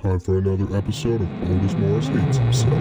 Time for another episode of Otis Morris Hates Himself.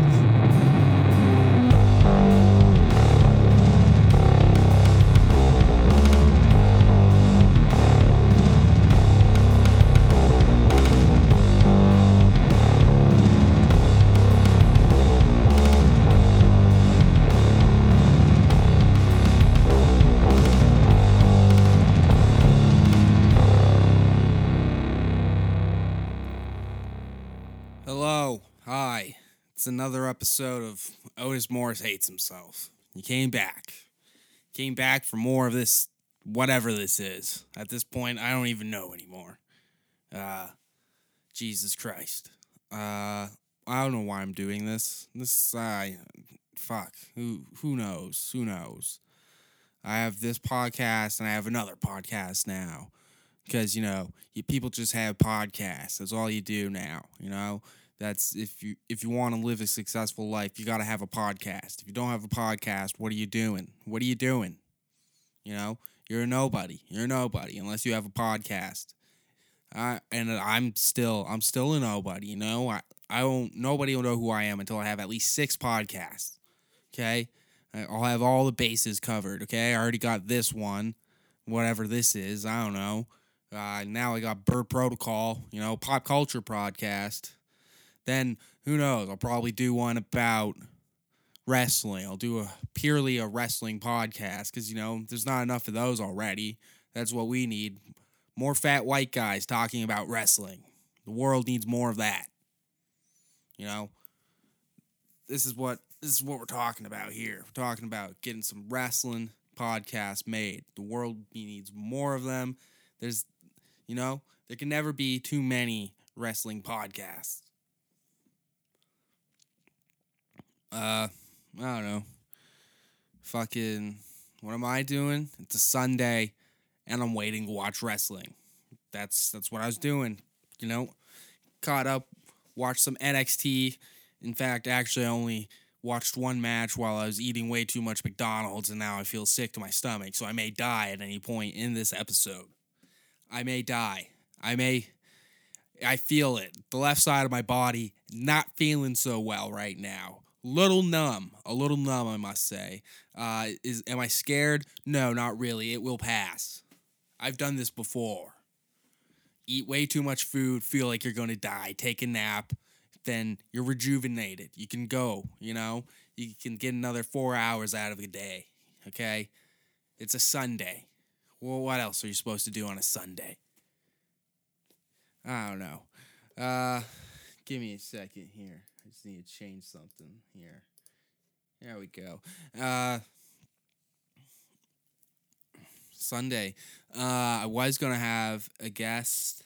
Another episode of Otis Morris Hates Himself. He came back. Came back for more of this, whatever this is. At this point, I don't even know anymore. Uh, Jesus Christ. Uh, I don't know why I'm doing this. This, I, fuck. Who, who knows? Who knows? I have this podcast and I have another podcast now because you know you, people just have podcasts that's all you do now you know that's if you if you want to live a successful life you got to have a podcast. If you don't have a podcast what are you doing? What are you doing? You know you're a nobody. You're a nobody unless you have a podcast. I and I'm still I'm still a nobody you know? I I won't nobody will know who I am until I have at least six podcasts okay? I'll have all the bases covered okay? I already got this one whatever this is I don't know. Uh, now I got Bird Protocol, you know, pop culture podcast. Then who knows? I'll probably do one about wrestling. I'll do a purely a wrestling podcast because you know there's not enough of those already. That's what we need. More fat white guys talking about wrestling. The world needs more of that. You know, this is what this is what we're talking about here. We're talking about getting some wrestling podcasts made. The world needs more of them. There's you know, there can never be too many wrestling podcasts. Uh, I don't know. Fucking, what am I doing? It's a Sunday, and I'm waiting to watch wrestling. That's that's what I was doing. You know, caught up, watched some NXT. In fact, actually, I only watched one match while I was eating way too much McDonald's, and now I feel sick to my stomach. So I may die at any point in this episode. I may die. I may. I feel it. The left side of my body not feeling so well right now. Little numb, a little numb, I must say. Uh, is am I scared? No, not really. It will pass. I've done this before. Eat way too much food, feel like you're going to die. Take a nap, then you're rejuvenated. You can go. You know, you can get another four hours out of the day. Okay, it's a Sunday. Well, what else are you supposed to do on a Sunday? I don't know. Uh, give me a second here. I just need to change something here. There we go. Uh, Sunday. Uh, I was gonna have a guest,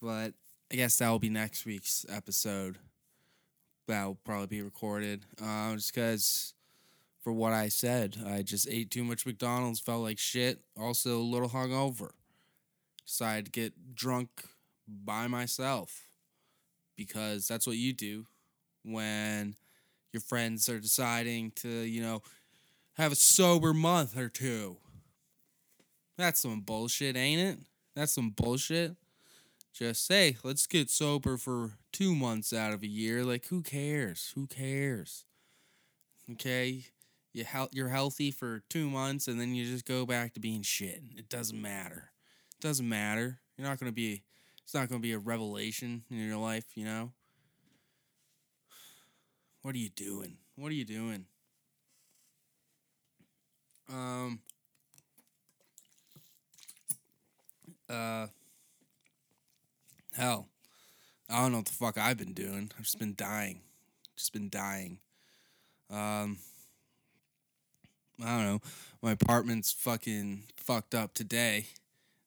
but I guess that will be next week's episode. That will probably be recorded. Uh, just because for what I said. I just ate too much McDonald's, felt like shit, also a little hungover. Decided to get drunk by myself because that's what you do when your friends are deciding to, you know, have a sober month or two. That's some bullshit, ain't it? That's some bullshit. Just say, let's get sober for two months out of a year. Like, who cares? Who cares? Okay? you hel- you're healthy for two months and then you just go back to being shit. It doesn't matter. It doesn't matter. You're not gonna be. It's not gonna be a revelation in your life. You know. What are you doing? What are you doing? Um. Uh. Hell, I don't know what the fuck I've been doing. I've just been dying. Just been dying. Um. I don't know. My apartment's fucking fucked up today.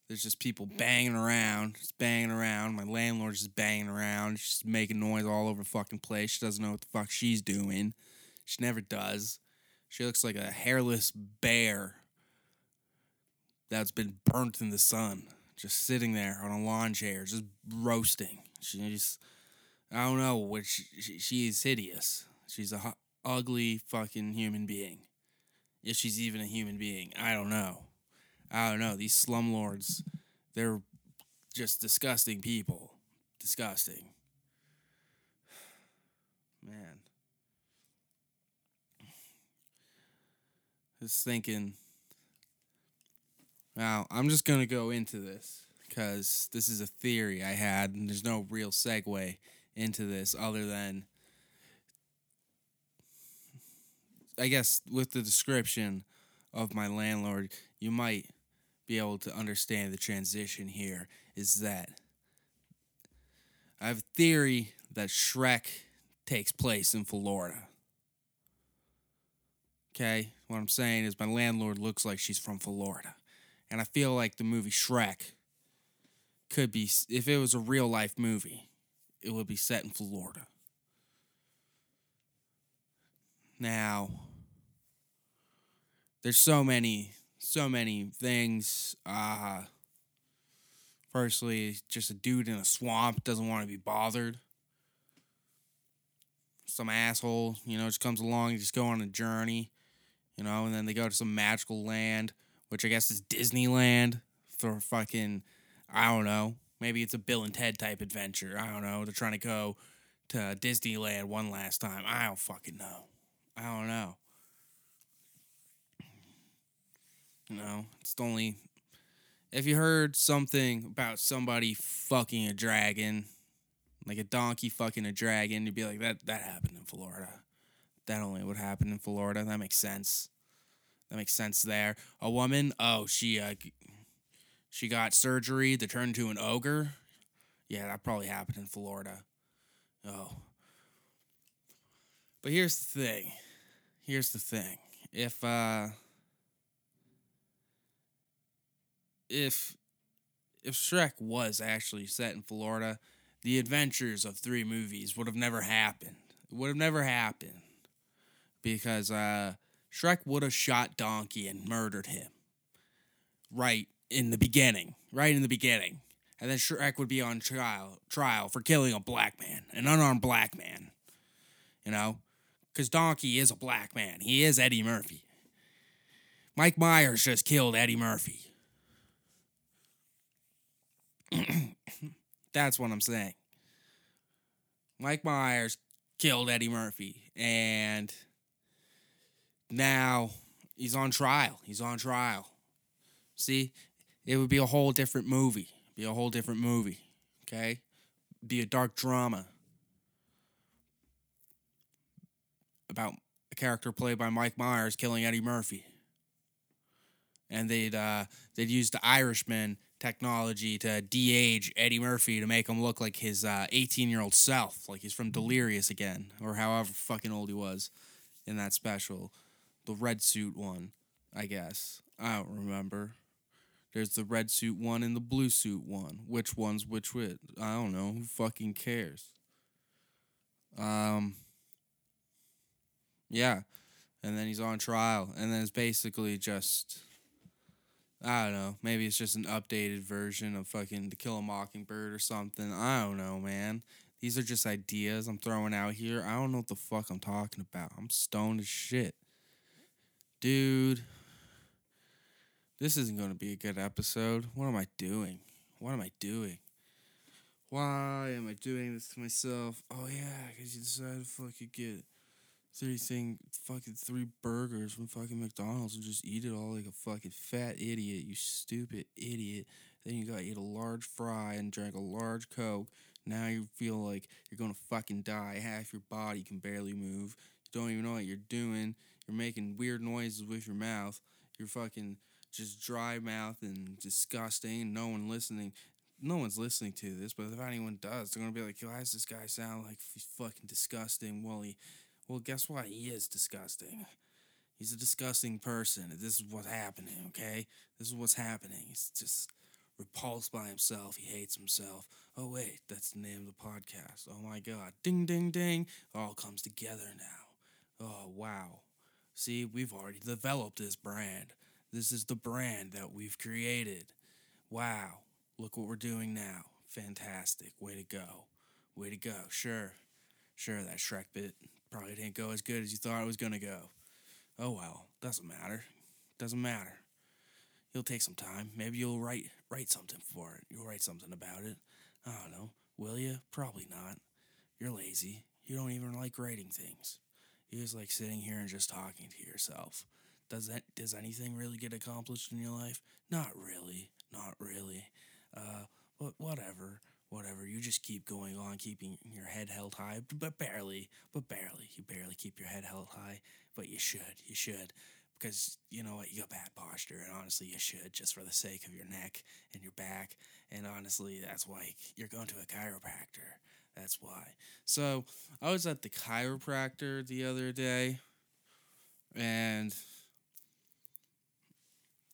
There's just people banging around, just banging around. My landlord's just banging around. She's making noise all over the fucking place. She doesn't know what the fuck she's doing. She never does. She looks like a hairless bear that's been burnt in the sun, just sitting there on a lawn chair, just roasting. She's, I don't know, what she, she, she is hideous. She's a ugly fucking human being if she's even a human being. I don't know. I don't know. These slumlords, they're just disgusting people. Disgusting. man. Just thinking. Now, I'm just going to go into this because this is a theory I had, and there's no real segue into this other than, I guess, with the description of my landlord, you might be able to understand the transition here. Is that I have a theory that Shrek takes place in Florida. Okay, what I'm saying is my landlord looks like she's from Florida. And I feel like the movie Shrek could be, if it was a real life movie, it would be set in Florida. Now, there's so many, so many things. Uh, firstly, just a dude in a swamp doesn't want to be bothered. Some asshole, you know, just comes along, just go on a journey, you know, and then they go to some magical land, which I guess is Disneyland for fucking, I don't know, maybe it's a Bill and Ted type adventure. I don't know. They're trying to go to Disneyland one last time. I don't fucking know. I don't know. You know, it's the only. If you heard something about somebody fucking a dragon, like a donkey fucking a dragon, you'd be like, that that happened in Florida. That only would happen in Florida. That makes sense. That makes sense there. A woman, oh, she uh, she got surgery to turn into an ogre. Yeah, that probably happened in Florida. Oh. But here's the thing. Here's the thing. If uh if if Shrek was actually set in Florida, the adventures of three movies would have never happened. It would have never happened. Because uh Shrek would have shot Donkey and murdered him. Right in the beginning. Right in the beginning. And then Shrek would be on trial trial for killing a black man, an unarmed black man. You know? Because Donkey is a black man. He is Eddie Murphy. Mike Myers just killed Eddie Murphy. That's what I'm saying. Mike Myers killed Eddie Murphy, and now he's on trial. He's on trial. See, it would be a whole different movie. Be a whole different movie. Okay, be a dark drama about a character played by Mike Myers killing Eddie Murphy, and they'd uh, they'd use the Irishman technology to de-age Eddie Murphy to make him look like his 18 uh, year old self, like he's from Delirious again, or however fucking old he was in that special, the red suit one, I guess. I don't remember. There's the red suit one and the blue suit one. Which one's which which? I don't know. Who fucking cares? Um. Yeah, and then he's on trial, and then it's basically just I don't know. Maybe it's just an updated version of fucking To Kill a Mockingbird or something. I don't know, man. These are just ideas I'm throwing out here. I don't know what the fuck I'm talking about. I'm stoned as shit. Dude, this isn't going to be a good episode. What am I doing? What am I doing? Why am I doing this to myself? Oh, yeah, because you decided to fucking get three thing fucking three burgers from fucking McDonald's and just eat it all like a fucking fat idiot, you stupid idiot. Then you gotta eat a large fry and drink a large coke. Now you feel like you're gonna fucking die. Half your body can barely move. You don't even know what you're doing. You're making weird noises with your mouth. You're fucking just dry mouth and disgusting. No one listening. No one's listening to this, but if anyone does, they're gonna be like, "Why does this guy sound like he's fucking disgusting?" Well, he well, guess what? He is disgusting. He's a disgusting person. This is what's happening, okay? This is what's happening. He's just repulsed by himself. He hates himself. Oh, wait, that's the name of the podcast. Oh my God. Ding, ding, ding. It all comes together now. Oh, wow. See, we've already developed this brand. This is the brand that we've created. Wow. Look what we're doing now. Fantastic. Way to go. Way to go. Sure. Sure, that Shrek bit Probably didn't go as good as you thought it was going to go. Oh well, doesn't matter. Doesn't matter. You'll take some time. Maybe you'll write write something for it. You'll write something about it. I don't know. Will you? Probably not. You're lazy. you don't even like writing things. You just like sitting here and just talking to yourself. Does that does anything really get accomplished in your life? Not really. Not really. Uh, but whatever, whatever. You just keep going on, keeping your head held high, but barely, but barely. You barely keep your head held high, but you should. You should. Because you know what, you got bad posture, and honestly, you should just for the sake of your neck and your back. And honestly, that's why you're going to a chiropractor. That's why. So I was at the chiropractor the other day, and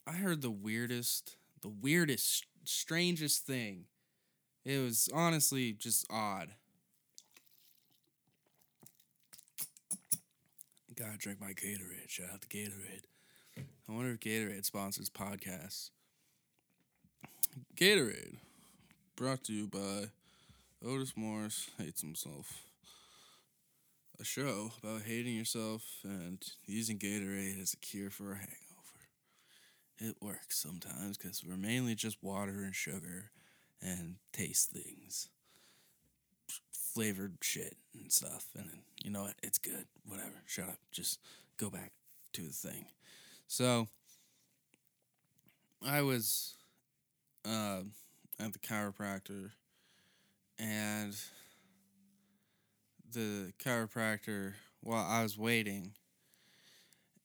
I heard the weirdest, the weirdest, strangest thing. It was honestly just odd. Gotta drink my Gatorade. Shout out to Gatorade. I wonder if Gatorade sponsors podcasts. Gatorade, brought to you by Otis Morris Hates Himself. A show about hating yourself and using Gatorade as a cure for a hangover. It works sometimes because we're mainly just water and sugar and taste things, flavored shit and stuff. And then, you know what? It's good. Whatever. Shut up. Just go back to the thing. So, I was uh, at the chiropractor, and the chiropractor, while I was waiting,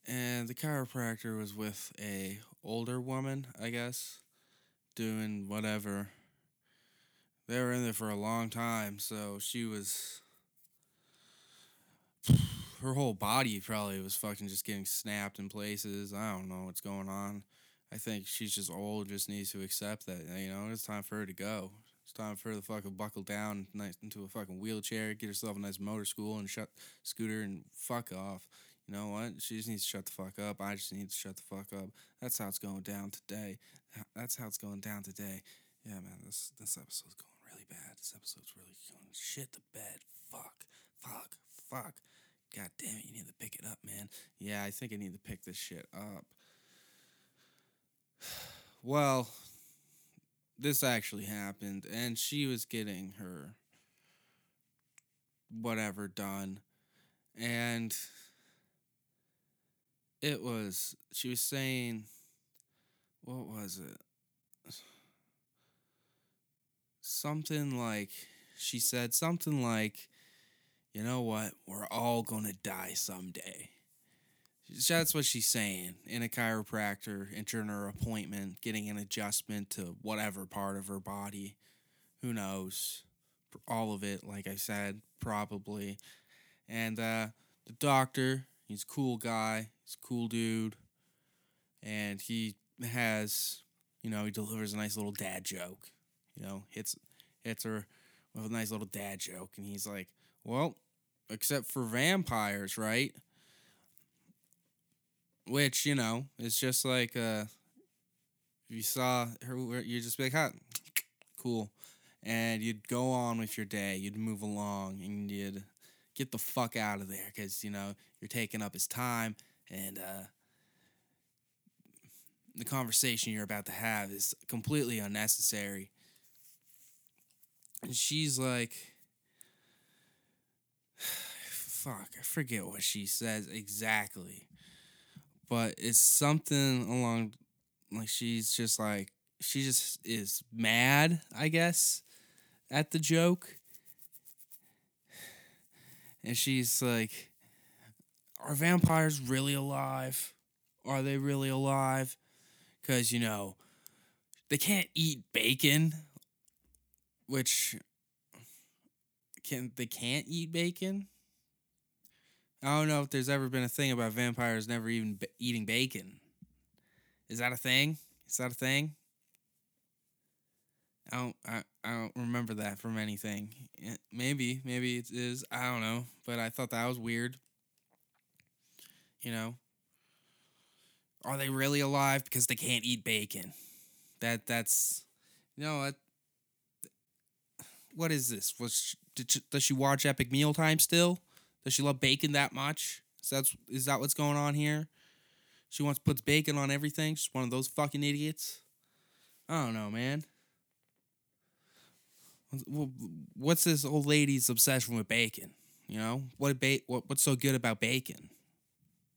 and the chiropractor was with a older woman, I guess, doing whatever. They were in there for a long time, so she was her whole body probably was fucking just getting snapped in places. I don't know what's going on. I think she's just old, just needs to accept that. You know, it's time for her to go. It's time for her to fucking buckle down nice into a fucking wheelchair, get herself a nice motor school and shut scooter and fuck off. You know what? She just needs to shut the fuck up. I just need to shut the fuck up. That's how it's going down today. That's how it's going down today. Yeah, man, this this episode's going really bad. This episode's really going shit the bed. Fuck, fuck, fuck. God damn it, you need to pick it up, man. Yeah, I think I need to pick this shit up. Well, this actually happened, and she was getting her whatever done. And it was, she was saying, what was it? Something like, she said something like, you know what? We're all going to die someday. That's what she's saying in a chiropractor, entering her appointment, getting an adjustment to whatever part of her body. Who knows? All of it, like I said, probably. And uh, the doctor, he's a cool guy, he's a cool dude. And he has, you know, he delivers a nice little dad joke. You know, hits hits her with a nice little dad joke. And he's like, well, except for vampires, right? Which, you know, is just like uh if you saw her you'd just be like, huh, cool. And you'd go on with your day, you'd move along and you'd get the fuck out of there because, you know, you're taking up his time and uh the conversation you're about to have is completely unnecessary. And she's like fuck, I forget what she says exactly. But it's something along like she's just like she just is mad, I guess, at the joke. And she's like are vampires really alive? Are they really alive? Cuz you know, they can't eat bacon, which can they can't eat bacon. I don't know if there's ever been a thing about vampires never even b- eating bacon. Is that a thing? Is that a thing? I don't. I, I don't remember that from anything. Eh, maybe, maybe it is. I don't know. But I thought that was weird. You know, are they really alive because they can't eat bacon? That that's, you know what? What is this? Was did she, does she watch Epic Meal Time still? Does she love bacon that much? Is that is that what's going on here? She wants puts bacon on everything. She's one of those fucking idiots. I don't know, man. What's this old lady's obsession with bacon? You know what? Ba- what what's so good about bacon?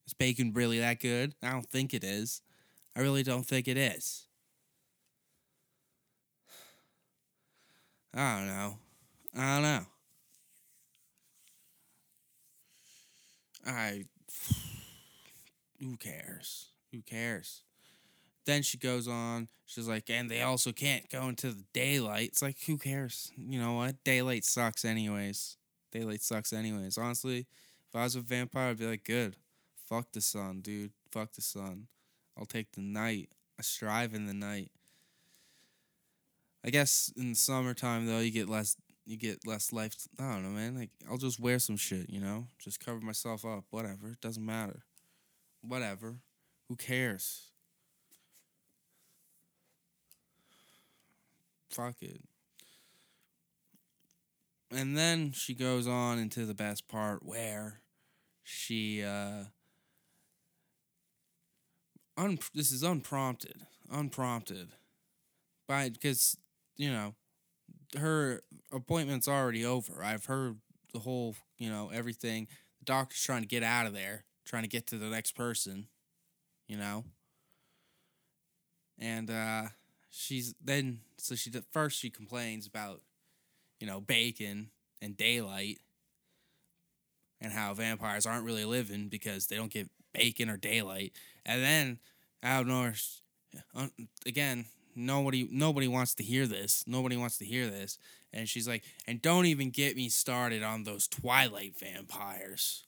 Is bacon really that good? I don't think it is. I really don't think it is. I don't know. I don't know. I. Who cares? Who cares? Then she goes on. She's like, and they also can't go into the daylight. It's like, who cares? You know what? Daylight sucks, anyways. Daylight sucks, anyways. Honestly, if I was a vampire, I'd be like, good. Fuck the sun, dude. Fuck the sun. I'll take the night. I strive in the night. I guess in the summertime though, you get less you get less life. I don't know, man. Like I'll just wear some shit, you know, just cover myself up. Whatever, it doesn't matter. Whatever, who cares? Fuck it. And then she goes on into the best part where she uh un- this is unprompted, unprompted, by because you know her appointment's already over. I've heard the whole, you know, everything. The doctor's trying to get out of there, trying to get to the next person, you know. And uh she's then so she first she complains about, you know, bacon and daylight and how vampires aren't really living because they don't get bacon or daylight. And then out of nowhere, again, nobody nobody wants to hear this. Nobody wants to hear this. And she's like, and don't even get me started on those Twilight vampires.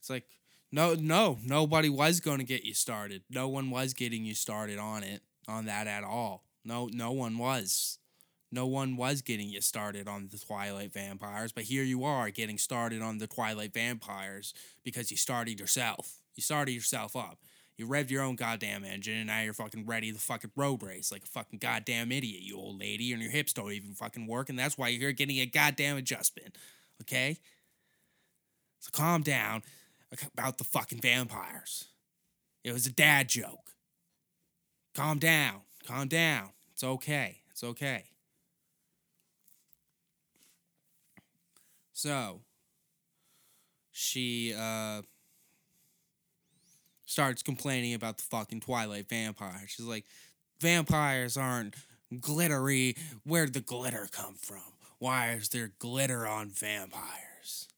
It's like, no, no, nobody was going to get you started. No one was getting you started on it, on that at all. No, no one was. No one was getting you started on the Twilight vampires, but here you are getting started on the Twilight vampires because you started yourself. You started yourself up. You revved your own goddamn engine, and now you're fucking ready to fucking road race like a fucking goddamn idiot, you old lady, and your hips don't even fucking work, and that's why you're here getting a goddamn adjustment. Okay? So calm down about the fucking vampires. It was a dad joke. Calm down. Calm down. It's okay. It's okay. So, she, uh, starts complaining about the fucking Twilight vampire. She's like, vampires aren't glittery. Where'd the glitter come from? Why is there glitter on vampires?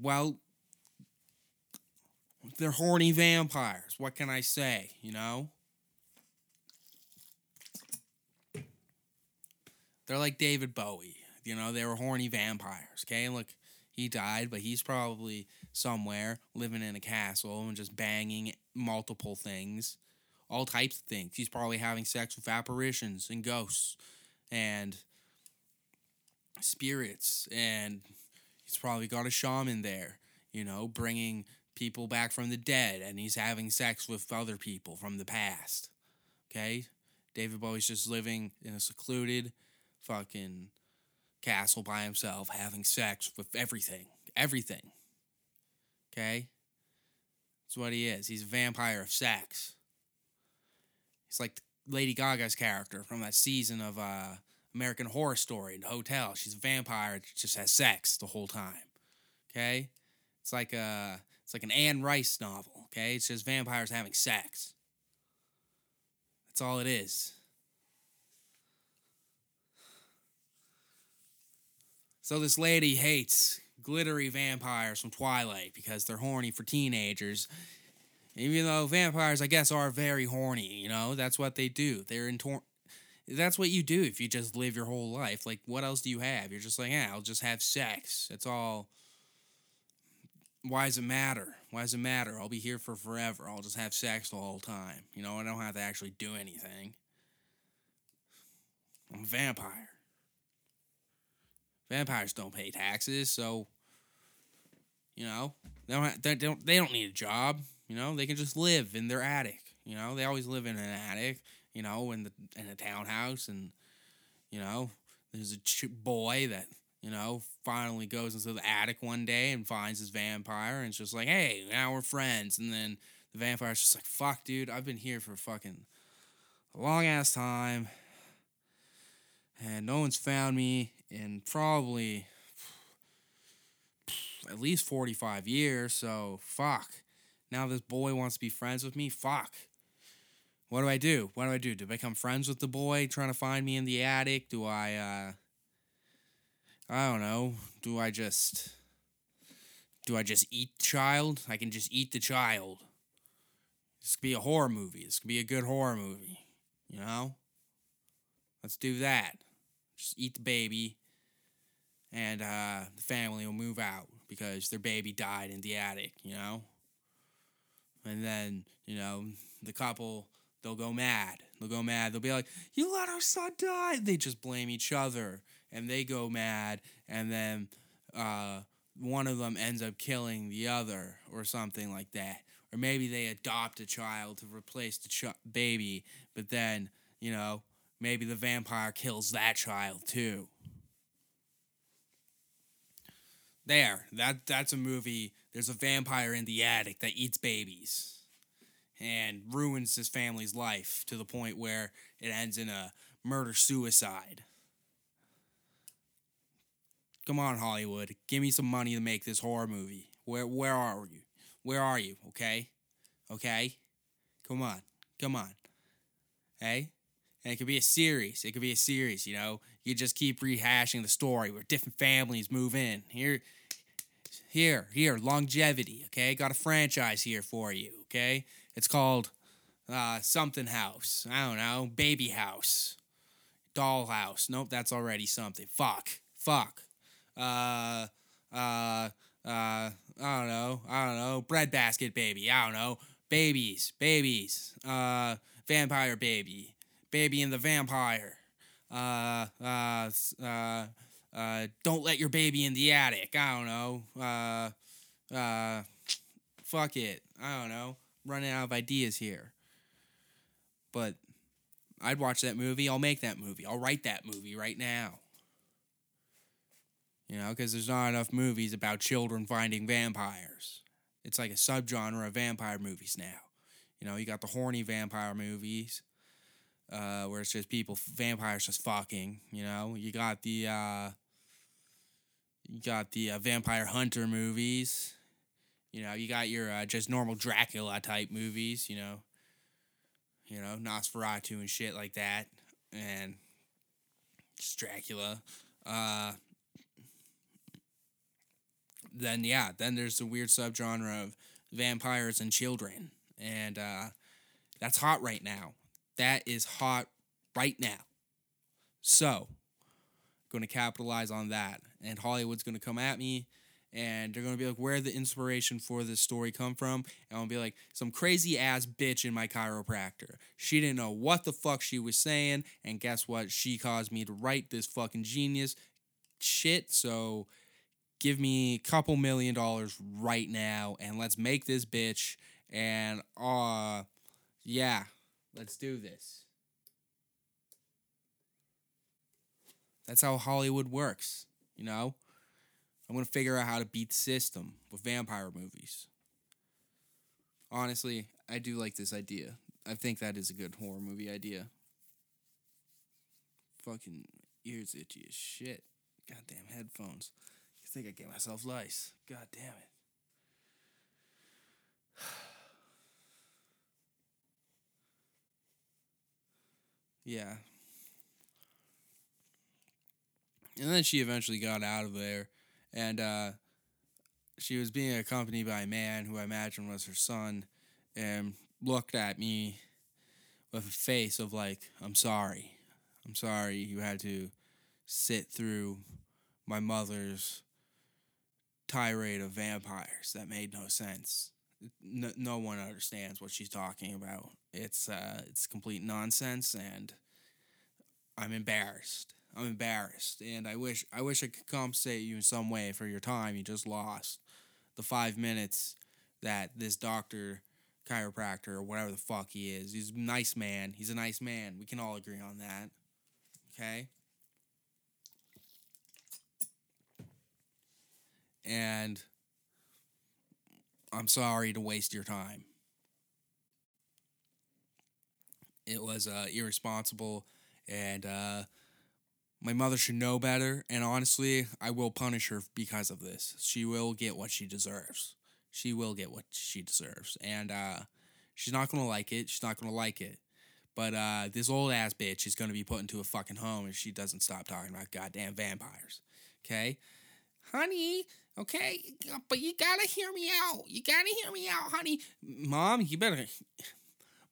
Well, they're horny vampires. What can I say, you know? They're like David Bowie. You know, they were horny vampires, okay? Look, he died, but he's probably somewhere living in a castle and just banging multiple things, all types of things. He's probably having sex with apparitions and ghosts and spirits, and he's probably got a shaman there, you know, bringing people back from the dead, and he's having sex with other people from the past. Okay? David Bowie's just living in a secluded fucking castle by himself, having sex with everything. Everything. Okay? That's what he is. He's a vampire of sex. He's like Lady Gaga's character from that season of uh, American Horror Story in the hotel. She's a vampire that just has sex the whole time. Okay? It's like a it's like an Anne Rice novel, okay? It's just vampires having sex. That's all it is. So this lady hates glittery vampires from Twilight because they're horny for teenagers. Even though vampires, I guess, are very horny, you know, that's what they do. They're in tor- That's what you do if you just live your whole life. Like, what else do you have? You're just like, yeah, I'll just have sex. That's all. Why does it matter? Why does it matter? I'll be here for forever. I'll just have sex the whole time. You know, I don't have to actually do anything. I'm a vampire. Vampires don't pay taxes, so you know they don't they don't they don't need a job. You know they can just live in their attic. You know they always live in an attic. You know in the in a townhouse, and you know there's a ch- boy that you know finally goes into the attic one day and finds his vampire, and it's just like, hey, now we're friends. And then the vampire's just like, fuck, dude, I've been here for fucking a long ass time, and no one's found me in probably at least 45 years, so fuck. Now this boy wants to be friends with me? Fuck. What do I do? What do I do? Do I become friends with the boy trying to find me in the attic? Do I, uh, I don't know. Do I just, do I just eat the child? I can just eat the child. This could be a horror movie. This could be a good horror movie. You know? Let's do that. Just eat the baby, and uh, the family will move out because their baby died in the attic, you know? And then, you know, the couple, they'll go mad. They'll go mad. They'll be like, You let our son die. They just blame each other. And they go mad. And then uh, one of them ends up killing the other or something like that. Or maybe they adopt a child to replace the ch- baby. But then, you know, maybe the vampire kills that child too. There, that that's a movie. There's a vampire in the attic that eats babies and ruins his family's life to the point where it ends in a murder suicide. Come on, Hollywood. Give me some money to make this horror movie. Where where are you? Where are you? Okay? Okay? Come on. Come on. Hey? And it could be a series. It could be a series, you know. You just keep rehashing the story where different families move in. Here here, here, longevity, okay? Got a franchise here for you, okay? It's called uh something house. I don't know, baby house. Doll house. Nope, that's already something. Fuck. Fuck. Uh uh uh I don't know. I don't know. Breadbasket baby. I don't know. Babies. Babies. Uh vampire baby. Baby and the Vampire. Uh, uh, uh, uh, don't let your baby in the attic. I don't know. Uh, uh, fuck it. I don't know. Running out of ideas here. But I'd watch that movie. I'll make that movie. I'll write that movie right now. You know, because there's not enough movies about children finding vampires. It's like a subgenre of vampire movies now. You know, you got the horny vampire movies uh, where it's just people, vampires just fucking. You know, you got the uh, you got the uh, vampire hunter movies. You know, you got your uh, just normal Dracula type movies. You know, you know Nosferatu and shit like that, and just Dracula. Uh, then yeah, then there's the weird subgenre of vampires and children, and uh, that's hot right now that is hot right now. So, going to capitalize on that. And Hollywood's going to come at me and they're going to be like, where the inspiration for this story come from? And I'll be like, some crazy ass bitch in my chiropractor. She didn't know what the fuck she was saying. And guess what? She caused me to write this fucking genius shit. So, give me a couple million dollars right now and let's make this bitch. And, uh, yeah. Let's do this. That's how Hollywood works, you know? I'm going to figure out how to beat the system with vampire movies. Honestly, I do like this idea. I think that is a good horror movie idea. Fucking ears itchy as shit. Goddamn headphones. You think I gave myself lice. God damn it. Yeah. And then she eventually got out of there, and uh, she was being accompanied by a man who I imagine was her son, and looked at me with a face of like, "I'm sorry, I'm sorry you had to sit through my mother's tirade of vampires. That made no sense. No, no one understands what she's talking about. It's uh, it's complete nonsense, and I'm embarrassed. I'm embarrassed, and I wish I wish I could compensate you in some way for your time you just lost, the five minutes that this doctor, chiropractor, or whatever the fuck he is. He's a nice man. He's a nice man. We can all agree on that. Okay. And I'm sorry to waste your time. It was uh, irresponsible, and uh, My mother should know better, and honestly, I will punish her because of this. She will get what she deserves. She will get what she deserves, and uh, she's not gonna like it. She's not gonna like it. But uh, this old ass bitch is gonna be put into a fucking home if she doesn't stop talking about goddamn vampires. Okay, honey. Okay, but you gotta hear me out. You gotta hear me out, honey. Mom, you better.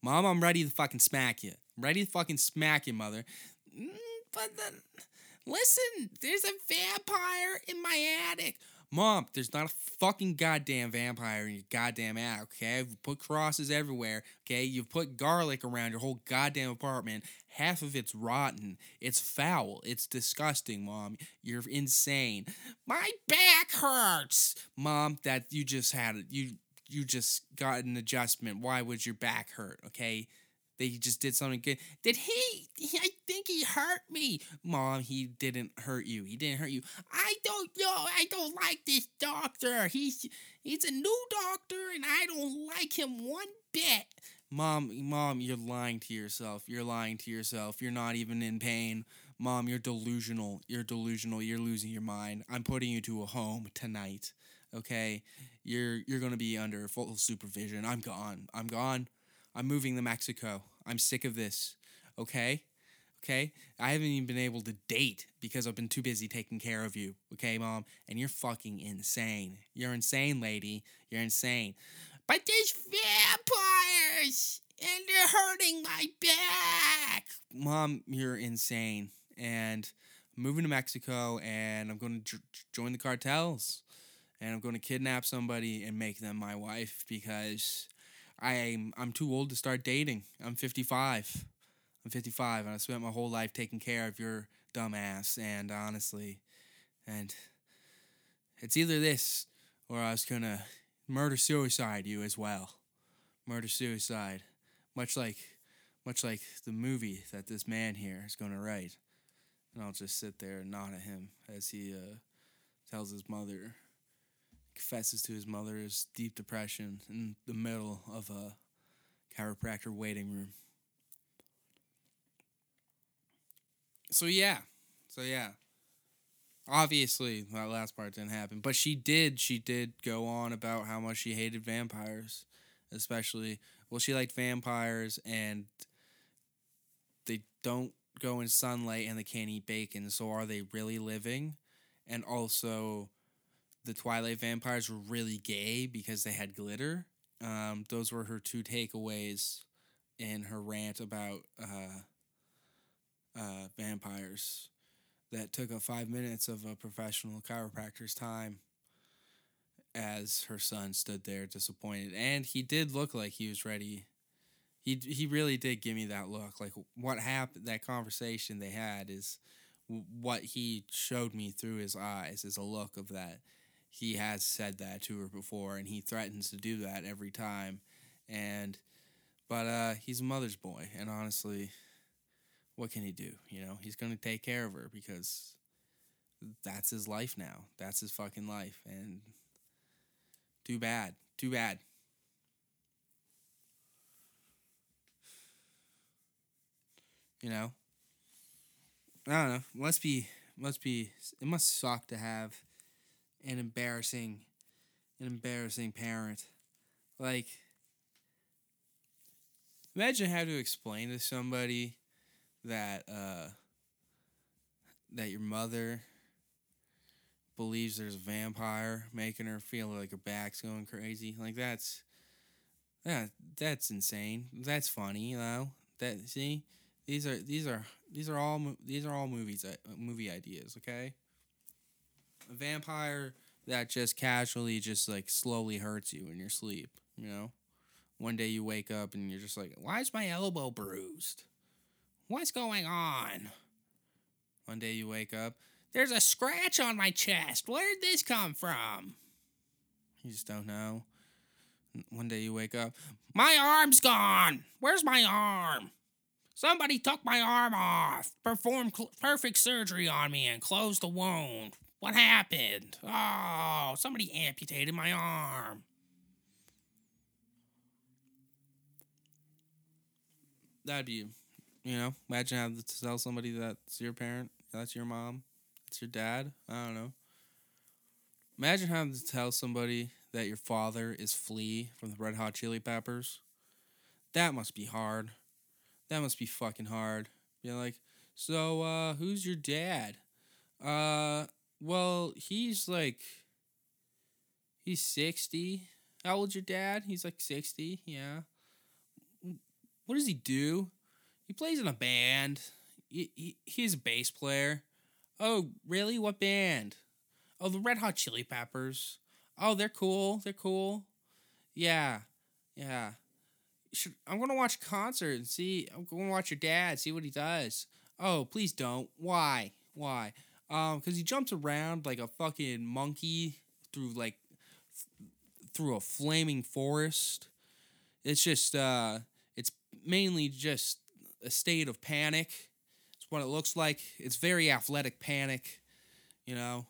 Mom, I'm ready to fucking smack you. I'm ready to fucking smack you, mother. Mm, but then, listen, there's a vampire in my attic. Mom, there's not a fucking goddamn vampire in your goddamn attic, okay? You've put crosses everywhere, okay? You've put garlic around your whole goddamn apartment. Half of it's rotten. It's foul. It's disgusting, Mom. You're insane. My back hurts. Mom, that you just had it. You you just got an adjustment. Why would your back hurt, okay? They just did something good. Did he? I think he hurt me. Mom, he didn't hurt you. He didn't hurt you. I don't know. I don't like this doctor. He's he's a new doctor and I don't like him one bit. Mom, mom, you're lying to yourself. You're lying to yourself. You're not even in pain. Mom, you're delusional. You're delusional. You're losing your mind. I'm putting you to a home tonight. Okay? You're you're going to be under full supervision. I'm gone. I'm gone. I'm moving to Mexico. I'm sick of this. Okay? Okay? I haven't even been able to date because I've been too busy taking care of you. Okay, mom? And you're fucking insane. You're insane, lady. You're insane. But there's vampires and they're hurting my back. Mom, you're insane. And I'm moving to Mexico and I'm going to j- join the cartels and I'm going to kidnap somebody and make them my wife because I'm I'm too old to start dating. I'm 55. I'm 55 and I spent my whole life taking care of your dumb ass and honestly and it's either this or I was going to murder suicide you as well. Murder suicide. Much like much like the movie that this man here is going to write. And I'll just sit there and nod at him as he uh, tells his mother confesses to his mother his deep depression in the middle of a chiropractor waiting room. So yeah, so yeah. Obviously, that last part didn't happen, but she did. She did go on about how much she hated vampires, especially. Well, she liked vampires, and they don't go in sunlight, and they can't eat bacon. So, are they really living? And also, the Twilight vampires were really gay because they had glitter. Um, those were her two takeaways in her rant about uh, uh, vampires that took up five minutes of a professional chiropractor's time as her son stood there disappointed. And he did look like he was ready. He, he really did give me that look. Like what happened, that conversation they had is what he showed me through his eyes is a look of that he has said that to her before and he threatens to do that every time and but uh he's a mother's boy and honestly what can he do? You know he's going to take care of her because that's his life now. That's his fucking life and too bad too bad. You know? I don't know. Must be must be it must suck to have an embarrassing an embarrassing parent. Like imagine having to explain to somebody that uh that your mother believes there's a vampire making her feel like her back's going crazy. Like that's yeah, that's insane. That's funny, you know. That see, these are these are these are all these are all movies uh, movie ideas, okay? a vampire that just casually just like slowly hurts you in your sleep, you know? One day you wake up and you're just like, why is my elbow bruised? What's going on? One day you wake up, there's a scratch on my chest. Where'd this come from? You just don't know. One day you wake up, my arm's gone. Where's my arm? Somebody took my arm off, performed cl- perfect surgery on me, and closed the wound. What happened? Oh, somebody amputated my arm. That'd be, you know, imagine having to tell somebody that's your parent That's your mom. That's your dad. I don't know. Imagine having to tell somebody that your father is Flea from the Red Hot Chili Peppers. That must be hard. That must be fucking hard. You're like, so uh who's your dad? Uh well, he's like he's 60. How old's your dad? He's like 60. Yeah. What does he do? He plays in a band. He, he, he's a bass player. Oh, really? What band? Oh, the Red Hot Chili Peppers. Oh, they're cool. They're cool. Yeah. Yeah. Should, I'm going to watch a concert and see. I'm going to watch your dad, see what he does. Oh, please don't. Why? Why? Um, because he jumps around like a fucking monkey through like through a flaming forest. It's just uh it's mainly just a state of panic. It's what it looks like. It's very athletic panic, you know.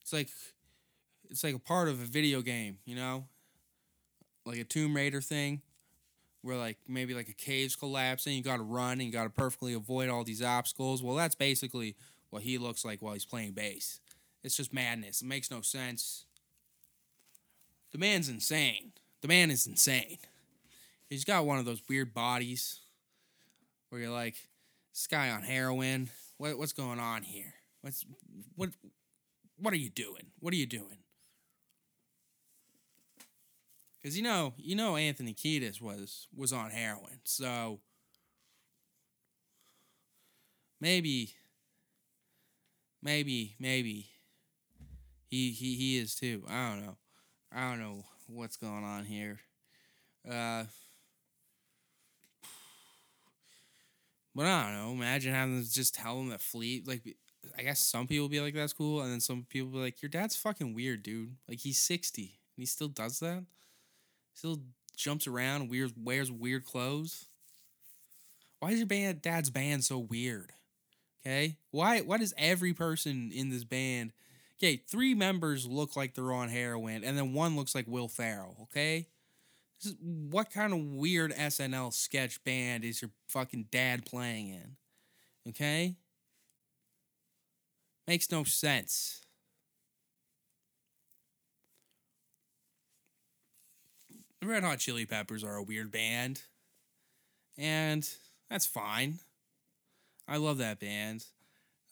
It's like it's like a part of a video game, you know? Like a Tomb Raider thing where like maybe like a cave's collapsing, you got to run and you got to perfectly avoid all these obstacles. Well, that's basically what he looks like while he's playing bass. It's just madness. It makes no sense. The man's insane. The man is insane. He's got one of those weird bodies where you're like, this guy on heroin. What, what's going on here? What's what? What are you doing? What are you doing? Because you know, you know, Anthony Kiedis was was on heroin, so maybe, maybe, maybe he he he is too. I don't know. I don't know what's going on here. Uh, but I don't know. Imagine having to just tell him that fleet. Like, I guess some people be like, "That's cool," and then some people be like, "Your dad's fucking weird, dude. Like, he's sixty and he still does that. Still jumps around, weird, wears weird clothes. Why is your band dad's band so weird? Okay, why? Why does every person in this band? Okay, three members look like they're on heroin, and then one looks like Will Ferrell. Okay, is, what kind of weird SNL sketch band is your fucking dad playing in? Okay, makes no sense. The Red Hot Chili Peppers are a weird band, and that's fine. I love that band.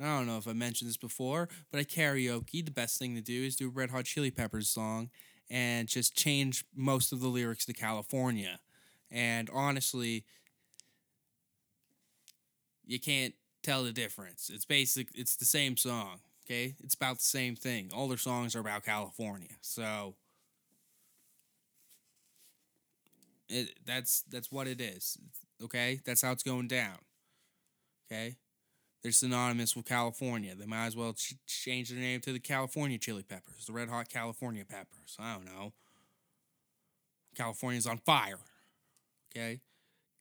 I don't know if I mentioned this before, but at karaoke, the best thing to do is do a Red Hot Chili Peppers song and just change most of the lyrics to California. And honestly, you can't tell the difference. It's basic. It's the same song. Okay, it's about the same thing. All their songs are about California. So it that's that's what it is. Okay, that's how it's going down. Okay, they're synonymous with California. They might as well ch- change their name to the California Chili Peppers, the Red Hot California Peppers. I don't know. California's on fire. Okay,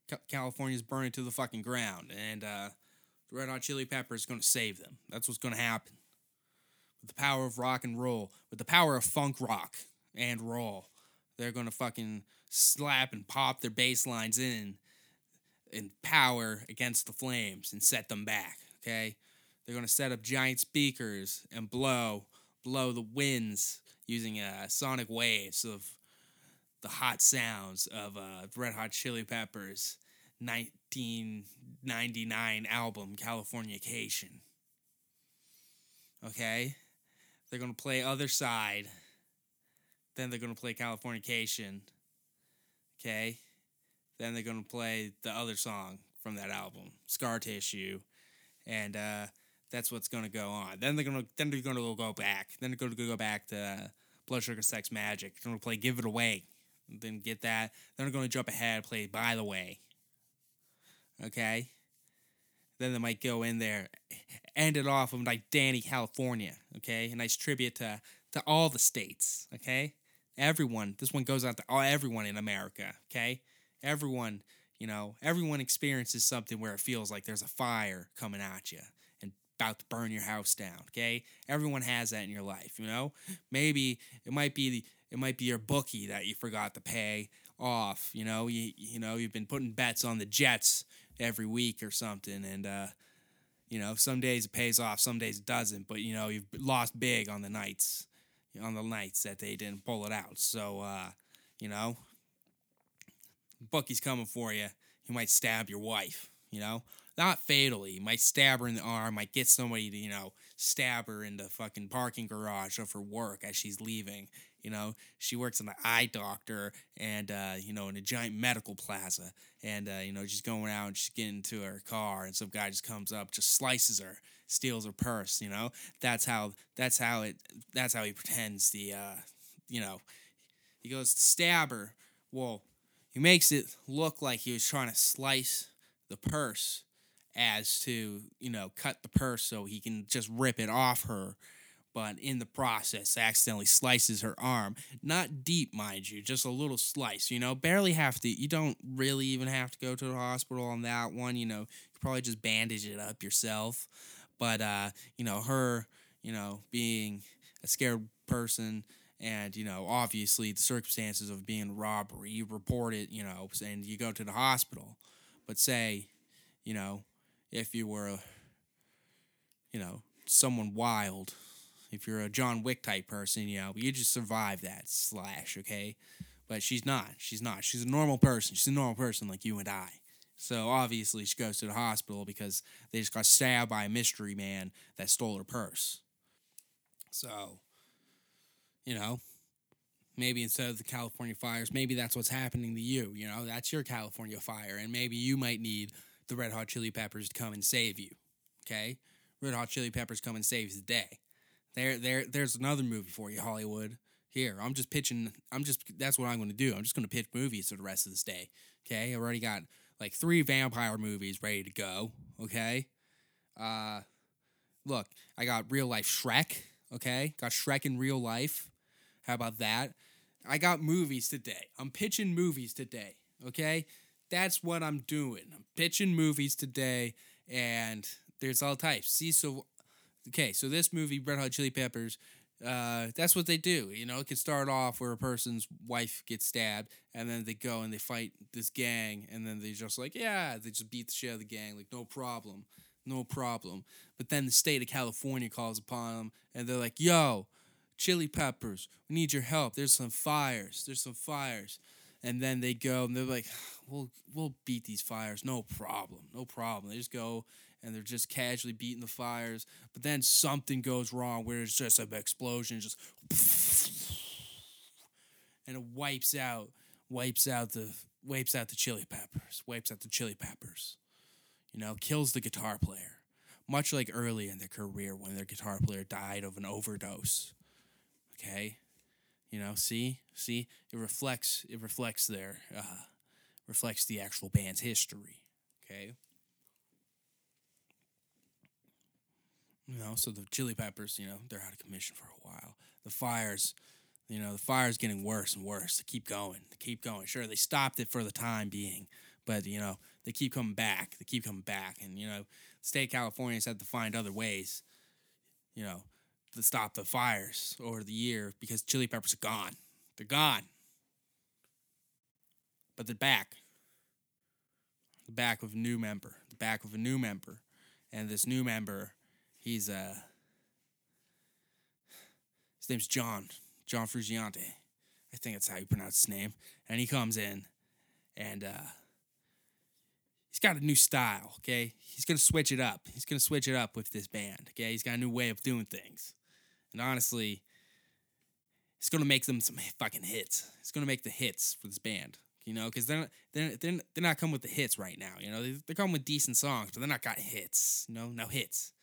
Ca- California's burning to the fucking ground, and uh, the Red Hot Chili Peppers is going to save them. That's what's going to happen. With the power of rock and roll, with the power of funk rock and roll, they're going to fucking slap and pop their bass lines in in power against the flames and set them back. Okay, they're gonna set up giant speakers and blow blow the winds using uh, sonic waves of the hot sounds of uh, Red Hot Chili Peppers 1999 album Californication. Okay, they're gonna play Other Side. Then they're gonna play Californication. Okay. Then they're gonna play the other song from that album, Scar Tissue, and uh, that's what's gonna go on. Then they're gonna then they're gonna go back. Then they're gonna go back to Blood Sugar Sex Magik. They're gonna play Give It Away. Then get that. Then they're gonna jump ahead, play By the Way. Okay. Then they might go in there, end it off with like Dani California. Okay, a nice tribute to to all the states. Okay, everyone. This one goes out to all everyone in America. Okay everyone you know everyone experiences something where it feels like there's a fire coming at you and about to burn your house down okay everyone has that in your life you know maybe it might be the it might be your bookie that you forgot to pay off you know you you know you've been putting bets on the jets every week or something and uh you know, some days it pays off, some days it doesn't. But you know, you've lost big on the nights, on the nights that they didn't pull it out. So, uh, you know, Bucky's coming for you. He might stab your wife. You know, not fatally. He might stab her in the arm. Might get somebody to you know stab her in the fucking parking garage of her work as she's leaving. You know, she works in the eye doctor and, uh, you know, in a giant medical plaza. And, uh, you know, she's going out and she's getting into her car and some guy just comes up, just slices her, steals her purse, you know? That's how, that's how it, that's how he pretends the, uh, you know, he goes to stab her. Well, he makes it look like he was trying to slice the purse as to, you know, cut the purse so he can just rip it off her but in the process accidentally slices her arm. Not deep, mind you, just a little slice, you know, barely have to, you don't really even have to go to the hospital on that one, you know, you probably just bandage it up yourself. But, uh, you know, her, you know, being a scared person and, you know, obviously the circumstances of being robbery, you report it, you know, and you go to the hospital. But say, you know, if you were, you know, someone wild if you're a John Wick type person, you know, you just survive that slash, okay? But she's not. She's not. She's a normal person. She's a normal person like you and I. So obviously she goes to the hospital because they just got stabbed by a mystery man that stole her purse. So, you know, maybe instead of the California fires, maybe that's what's happening to you. You know, that's your California fire. And maybe you might need the Red Hot Chili Peppers to come and save you. Okay? Red Hot Chili Peppers come and saves the day. There, there, there's another movie for you, Hollywood. Here, I'm just pitching. I'm just. That's what I'm going to do. I'm just going to pitch movies for the rest of this day. Okay, I already got like three vampire movies ready to go. Okay, uh, look, I got real life Shrek. Okay, got Shrek in real life. How about that? I got movies today. I'm pitching movies today. Okay, that's what I'm doing. I'm pitching movies today, and there's all types. See, so okay, so this movie, Red Hot Chili Peppers, uh, that's what they do. You know, it can start off where a person's wife gets stabbed, and then they go and they fight this gang, and then they're just like, yeah, they just beat the shit out of the gang, like no problem, no problem. But then the state of California calls upon them, and they're like, yo, Chili Peppers, we need your help. There's some fires. There's some fires. And then they go and they're like, we'll we'll beat these fires, no problem, no problem. They just go and they're just casually beating the fires. But then something goes wrong where it's just an explosion, just and it wipes out, wipes out the wipes out the chili peppers, wipes out the chili peppers. You know, kills the guitar player, much like early in their career when their guitar player died of an overdose. Okay, you know, see, see, it reflects it reflects their uh, reflects the actual band's history. Okay. You know, so the chili peppers, you know, they're out of commission for a while. The fires, you know, the fire's getting worse and worse. They keep going. They keep going. Sure, they stopped it for the time being, but you know, they keep coming back. They keep coming back, and you know, state of California has had to find other ways, you know, to stop the fires over the year because chili peppers are gone. They're gone, but they're back. The back of a new member. The back of a new member, and this new member He's uh his name's John, John Frusciante. I think that's how you pronounce his name. And he comes in and uh he's got a new style, okay? He's gonna switch it up. He's gonna switch it up with this band, okay? He's got a new way of doing things. And honestly, it's gonna make them some fucking hits. It's gonna make the hits for this band, you know, because they're not, they're they're they're not coming with the hits right now. You know, they, they're coming with decent songs, but they're not got hits. You know, no hits.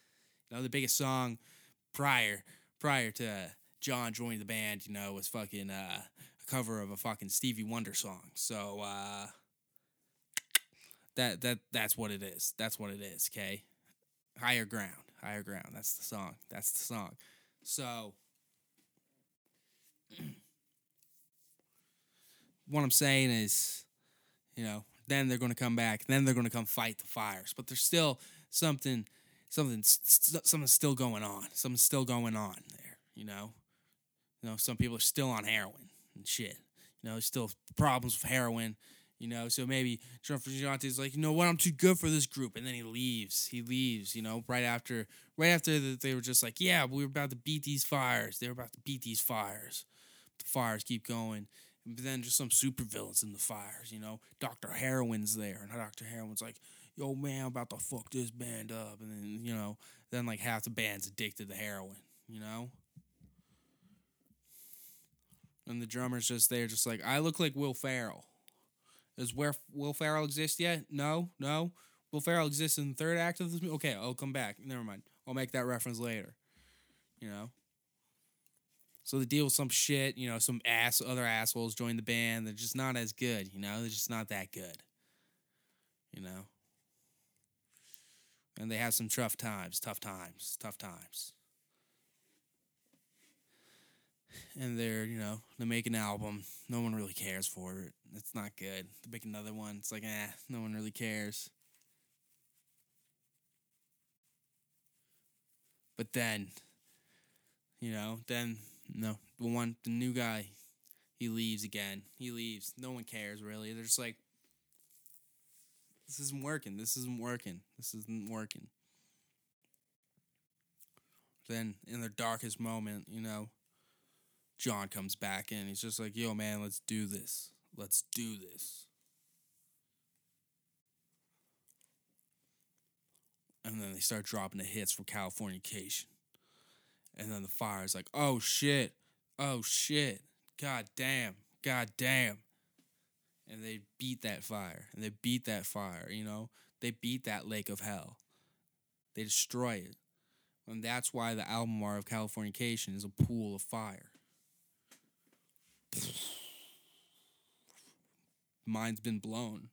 You know, the biggest song prior prior to John joining the band, you know, was fucking uh, a cover of a fucking Stevie Wonder song. So uh, that that that's what it is. That's what it is. Okay, higher ground, higher ground. That's the song. That's the song. So. what I'm saying is, you know, then they're going to come back. Then they're going to come fight the fires. But there's still something something something's still going on. Something's still going on there. You know, you know, some people are still on heroin and shit. You know, there's still problems with heroin. You know, so maybe John Frusciante's like, you know what, I'm too good for this group, and then he leaves. He leaves. You know, right after, right after the, they were just like, yeah, we were about to beat these fires. They were about to beat these fires. The fires keep going, but then just some supervillains in the fires. You know, Doctor Heroin's there, and Doctor Heroin's like, yo man, I'm about to fuck this band up, and then you know, then like half the band's addicted to heroin. You know. And the drummer's just there, just like I look like Will Ferrell. Does where Will Ferrell exist yet? No, no. Will Ferrell exists in the third act of this movie. Okay, I'll come back. Never mind. I'll make that reference later. You know. So they deal with some shit. You know, some ass other assholes join the band. They're just not as good. You know, they're just not that good. You know. And they have some tough times, tough times, tough times. And they're you know they make an album. No one really cares for it. It's not good. They make another one. It's like eh no one really cares. But then you know then no the one the new guy he leaves again. He leaves. No one cares really. They're just like this isn't working. This isn't working. This isn't working. Then in their darkest moment you know John comes back in. He's just like, yo, man, let's do this. Let's do this. And then they start dropping the hits from Californication. And then the fire is like, oh shit. Oh shit. God damn. God damn. And they beat that fire. And they beat that fire, you know? They beat that lake of hell. They destroy it. And that's why the album art of Californication is a pool of fire. Mind's been blown.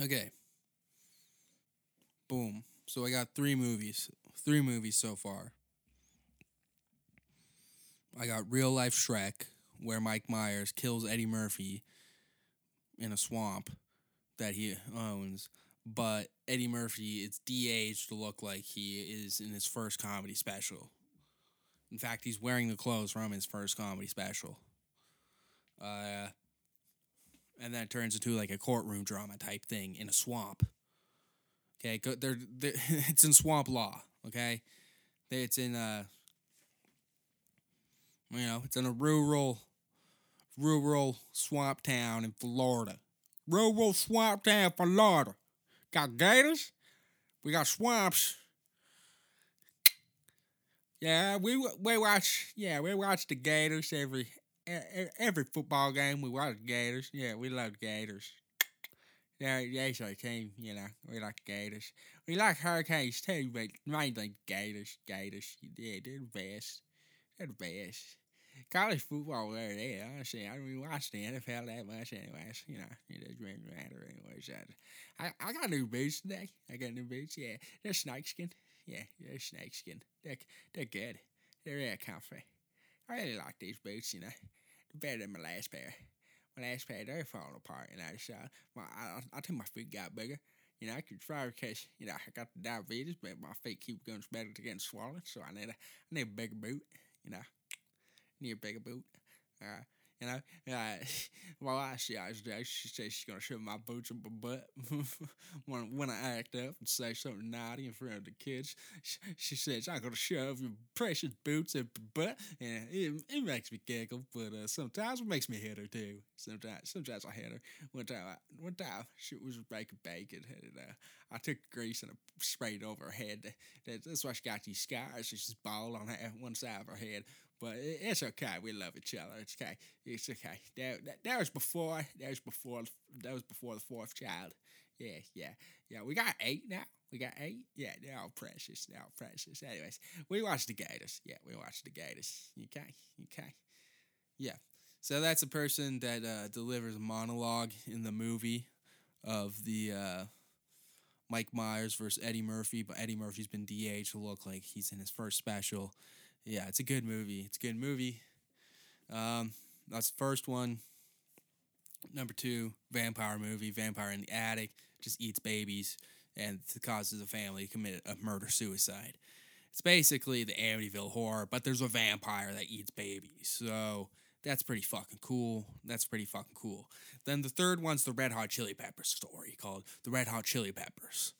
Okay. Boom. So I got three movies. Three movies so far. I got Real Life Shrek, where Mike Myers kills Eddie Murphy in a swamp that he owns but Eddie Murphy is de-aged to look like he is in his first comedy special. In fact, he's wearing the clothes from his first comedy special. Uh, and it turns into like a courtroom drama type thing in a swamp. Okay, they're, they're it's in swamp law. Okay, it's in uh, you know, it's in a rural, rural swamp town in Florida. Rural swamp town, Florida. Got gators. We got swamps. Yeah, we we watch. Yeah, we watch the Gators every every football game. We watch the Gators. Yeah, we love Gators. Yeah, yes, our team. You know, we like Gators. We like Hurricanes too, but mainly Gators. Gators. Yeah, they're the best. They're the best college football there, yeah, honestly, I don't even watch the NFL that much anyways. You know, it doesn't really matter anyways. I, I got new boots today. I got new boots, yeah. They're snakeskin. Yeah, they're snakeskin. They're, they're good. They're real comfy. I really like these boots, you know. Better than my last pair. My last pair, they're falling apart, you know. So my, I, I think my feet got bigger. You know, I could try because, you know, I got the diabetes, but my feet keep going better to getting swollen. So I need a, I need a bigger boot, you know near Bigger Boot. Uh, you know, uh, well, I she today, she said she's gonna shove my boots up my butt when when I act up and say something naughty in front of the kids. She, she says I'm gonna shove your precious boots up my butt, and it, it makes me giggle. But uh, sometimes it makes me hit her too. Sometimes, sometimes I hit her. One time, I, one time she was baking bacon, and uh, I took grease and I sprayed it over her head. That, that's why she got these scars. She's just bald on her, one side of her head. But it's okay. We love each other. It's okay. It's okay. That, that, was before. That was before. That was before the fourth child. Yeah, yeah, yeah. We got eight now. We got eight. Yeah, they're all precious. They're all precious. Anyways, we watched the Gators. Yeah, we watched the Gators. Okay, okay. Yeah. So that's a person that uh, delivers a monologue in the movie of the uh, Mike Myers versus Eddie Murphy, but Eddie Murphy's been DH to look like he's in his first special yeah, it's a good movie. It's a good movie. Um, that's the first one. Number two, vampire movie, Vampire in the Attic, just eats babies. and causes the family to commit a murder suicide. It's basically the Amityville horror, but there's a vampire that eats babies. So that's pretty fucking cool. That's pretty fucking cool. Then the third one's the Red Hot Chili Peppers story called The Red Hot Chili Peppers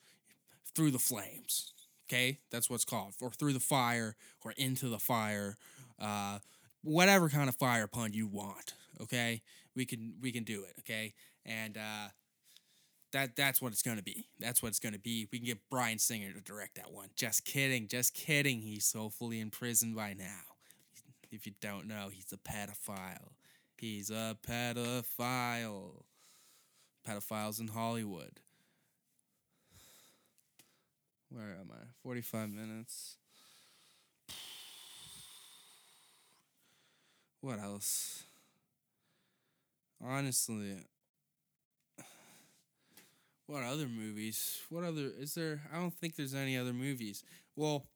Through the Flames. Okay, that's what's called, or through the fire, or into the fire, uh, whatever kind of fire pun you want. Okay, we can we can do it. Okay, and uh, that that's what it's gonna be. That's what it's gonna be. We can get Bryan Singer to direct that one. Just kidding, just kidding. He's hopefully in prison by now. If you don't know, he's a pedophile. He's a pedophile. Pedophiles in Hollywood. Where am I? 45 minutes. What else? Honestly, what other movies? What other is there? I don't think there's any other movies. Well,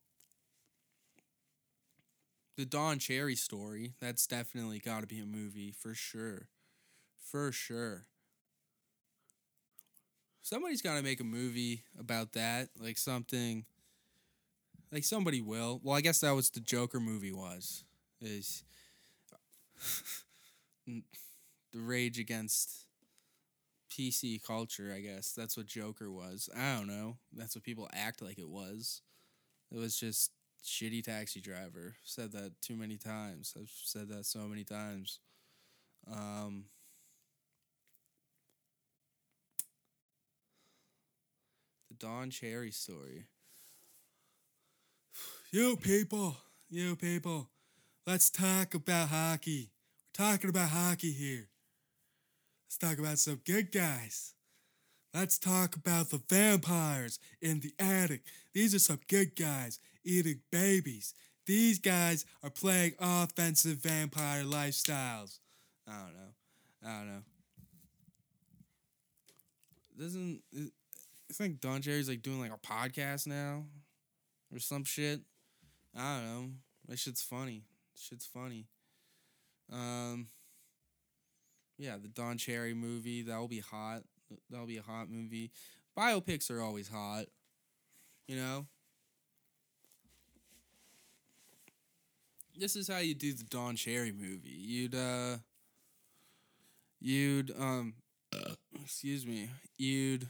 the Don Cherry story, that's definitely got to be a movie for sure. For sure. Somebody's got to make a movie about that, like something like somebody will. Well, I guess that was the Joker movie was is the rage against PC culture, I guess. That's what Joker was. I don't know. That's what people act like it was. It was just shitty taxi driver. Said that too many times. I've said that so many times. Um, Don Cherry story. You people, you people, let's talk about hockey. We're talking about hockey here. Let's talk about some good guys. Let's talk about the vampires in the attic. These are some good guys eating babies. These guys are playing offensive vampire lifestyles. I don't know. I don't know. Doesn't I think Don Cherry's like doing like a podcast now or some shit? I don't know. That shit's funny. Shit's funny. Um yeah, the Don Cherry movie, that'll be hot. That'll be a hot movie. Biopics are always hot. You know? This is how you do the Don Cherry movie. You'd uh you'd um excuse me. You'd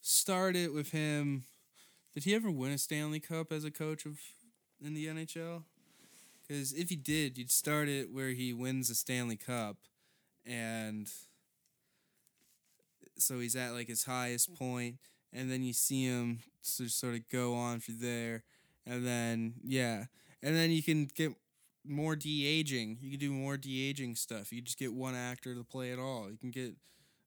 start it with him did he ever win a Stanley Cup as a coach of in the NHL? Because if he did, you'd start it where he wins a Stanley Cup, and so he's at like his highest point, and then you see him sort of go on from there, and then yeah, and then you can get more de aging. You can do more de aging stuff. You just get one actor to play it all. You can get,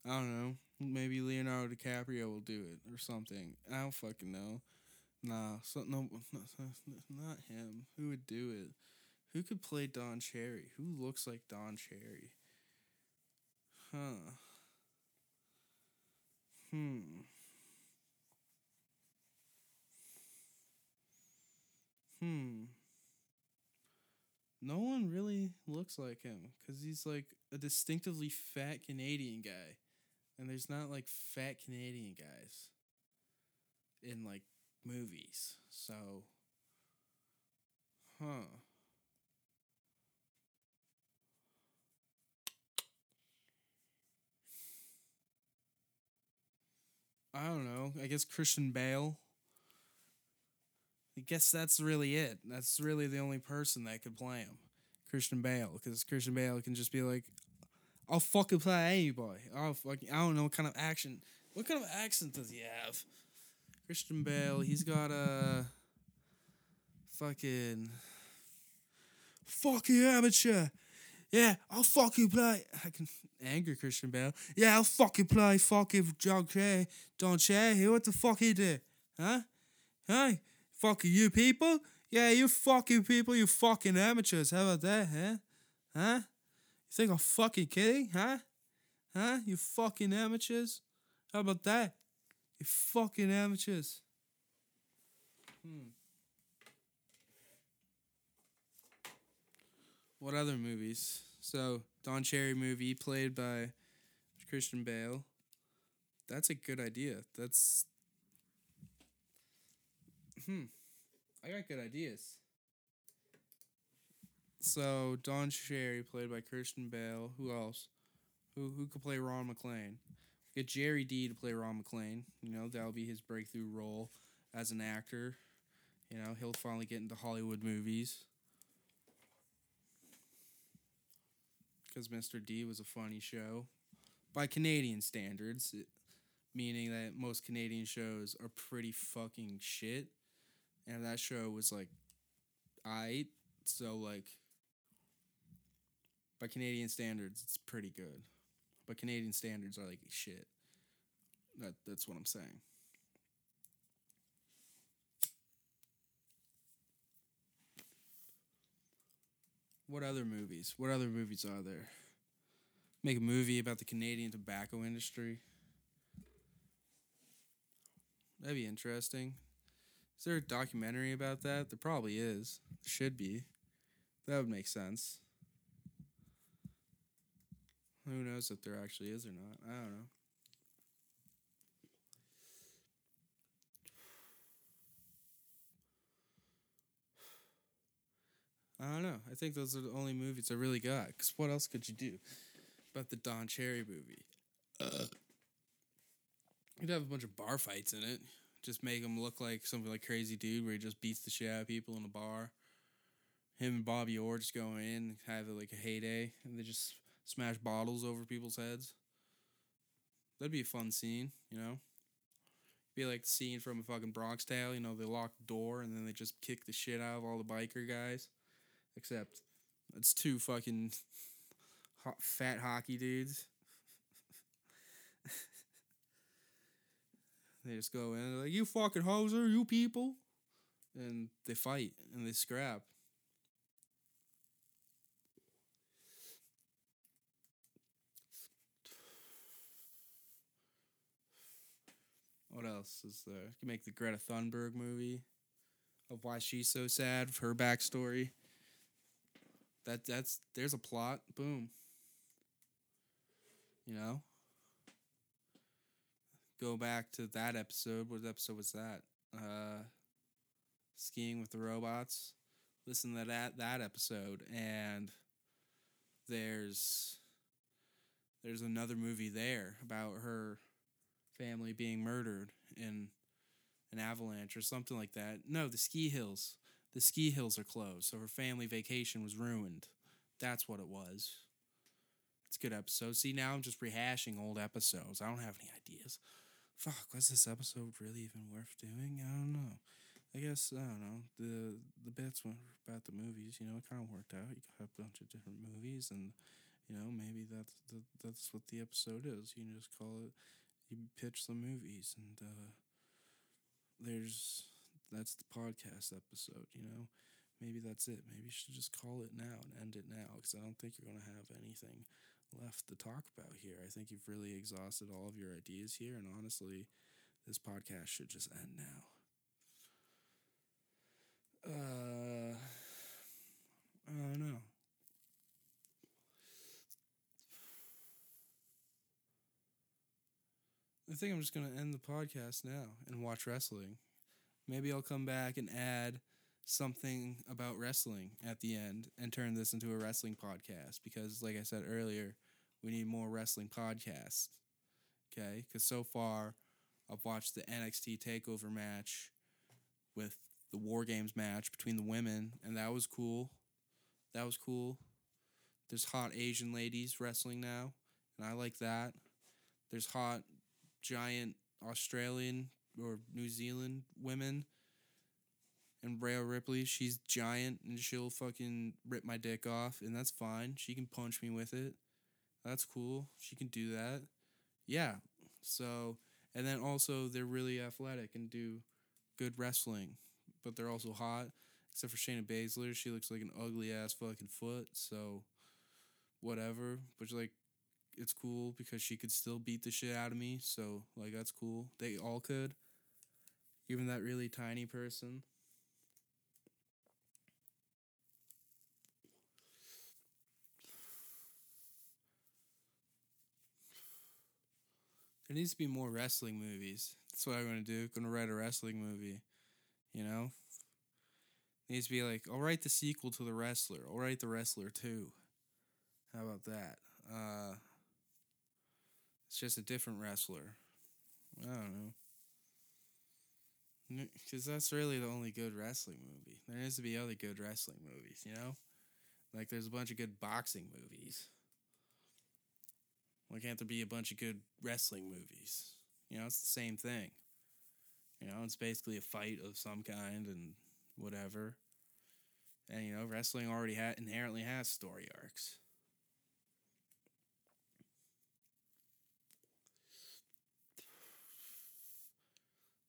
I don't know, maybe Leonardo DiCaprio will do it or something. I don't fucking know. Nah, so, no, not him. Who would do it? Who could play Don Cherry? Who looks like Don Cherry? Huh. Hmm. Hmm. No one really looks like him because he's like a distinctively fat Canadian guy. And there's not like fat Canadian guys in like movies. So, huh. I don't know. I guess Christian Bale. I guess that's really it. That's really the only person that could play him. Christian Bale. Because Christian Bale can just be like, I'll fucking play anybody. I'll fucking, I don't know what kind of action. What kind of accent does he have? Christian Bale, he's got a fucking fucking amateur. Yeah, I'll fucking play. I can angry Christian Bale. Yeah, I'll fucking play fucking John Cherry. Don Cherry. What the fuck he did? Huh? Hey, fucking you people? Yeah, you fucking people, you fucking amateurs. How about that, huh? Huh? Think I'm fucking kidding? Huh? Huh? You fucking amateurs? How about that? You fucking amateurs. Hmm. What other movies? So, Don Cherry movie played by Christian Bale. That's a good idea. That's hmm. I got good ideas. So Don Cherry, played by Christian Bale. Who else? Who who could play Ron MacLean? Get Gerry Dee to play Ron MacLean. You know that'll be his breakthrough role as an actor. You know he'll finally get into Hollywood movies. Because Mr. D was a funny show, by Canadian standards, it- meaning that most Canadian shows are pretty fucking shit, and that show was like, I so like by Canadian standards, it's pretty good. But Canadian standards are like shit. That that's what I'm saying. What other movies? What other movies are there? Make a movie about the Canadian tobacco industry. That'd be interesting. Is there a documentary about that? There probably is. Should be. That would make sense. Who knows if there actually is or not? I don't know. I don't know. I think those are the only movies I really got. Because what else could you do about the Don Cherry movie? You'd have a bunch of bar fights in it. Just make him look like something like crazy dude where he just beats the shit out of people in a bar. Him and Bobby Orr just go in have like a heyday, and they just smash bottles over people's heads. That'd be a fun scene, you know. Be like the scene from a fucking Bronx Tale, you know, they lock the door and then they just kick the shit out of all the biker guys. Except it's two fucking hot, fat hockey dudes. they just go in like, "You fucking hoser, you people," and they fight and they scrap. What else is there? You can make the Greta Thunberg movie of why she's so sad, her backstory. That that's there's a plot. Boom. You know. Go back to that episode. What episode was that? Uh, skiing with the robots. Listen to that that episode, and there's there's another movie there about her family being murdered in an avalanche or something like that. No, the ski hills. The ski hills are closed, so her family vacation was ruined. That's what it was. It's a good episode. See, now I'm just rehashing old episodes. I don't have any ideas. Fuck, was this episode really even worth doing? I don't know. I guess I don't know. The the bits were about the movies, you know, it kind of worked out. You got a bunch of different movies, and you know, maybe that's the, that's what the episode is. You can just call it. You pitch some movies, and uh, there's that's the podcast episode. You know, maybe that's it. Maybe you should just call it now and end it now because I don't think you're gonna have anything left to talk about here. I think you've really exhausted all of your ideas here, and honestly, this podcast should just end now. Uh, I don't know. I think I'm just gonna end the podcast now and watch wrestling. Maybe I'll come back and add something about wrestling at the end and turn this into a wrestling podcast because, like I said earlier, we need more wrestling podcasts. Okay, because so far I've watched the NXT Takeover match with the War Games match between the women, and that was cool. That was cool. There's hot Asian ladies wrestling now, and I like that. There's hot giant Australian or New Zealand women. And Rhea Ripley, she's giant and she'll fucking rip my dick off, and that's fine. She can punch me with it. That's cool. She can do that. Yeah. So, and then also they're really athletic and do good wrestling, but they're also hot. Except for Shayna Baszler, she looks like an ugly ass fucking foot. So, whatever. But like, it's cool because she could still beat the shit out of me. So like, that's cool. They all could. Even that really tiny person. There needs to be more wrestling movies. That's what I'm gonna do. Gonna write a wrestling movie. You know? Needs to be like, I'll write the sequel to The Wrestler. I'll write The Wrestler 2. How about that? Uh it's just a different wrestler. I don't know. Because that's really the only good wrestling movie. There needs to be other good wrestling movies, you know? Like, there's a bunch of good boxing movies. Why can't there be a bunch of good wrestling movies? You know, it's the same thing. You know, it's basically a fight of some kind and whatever. And, you know, wrestling already ha- inherently has story arcs.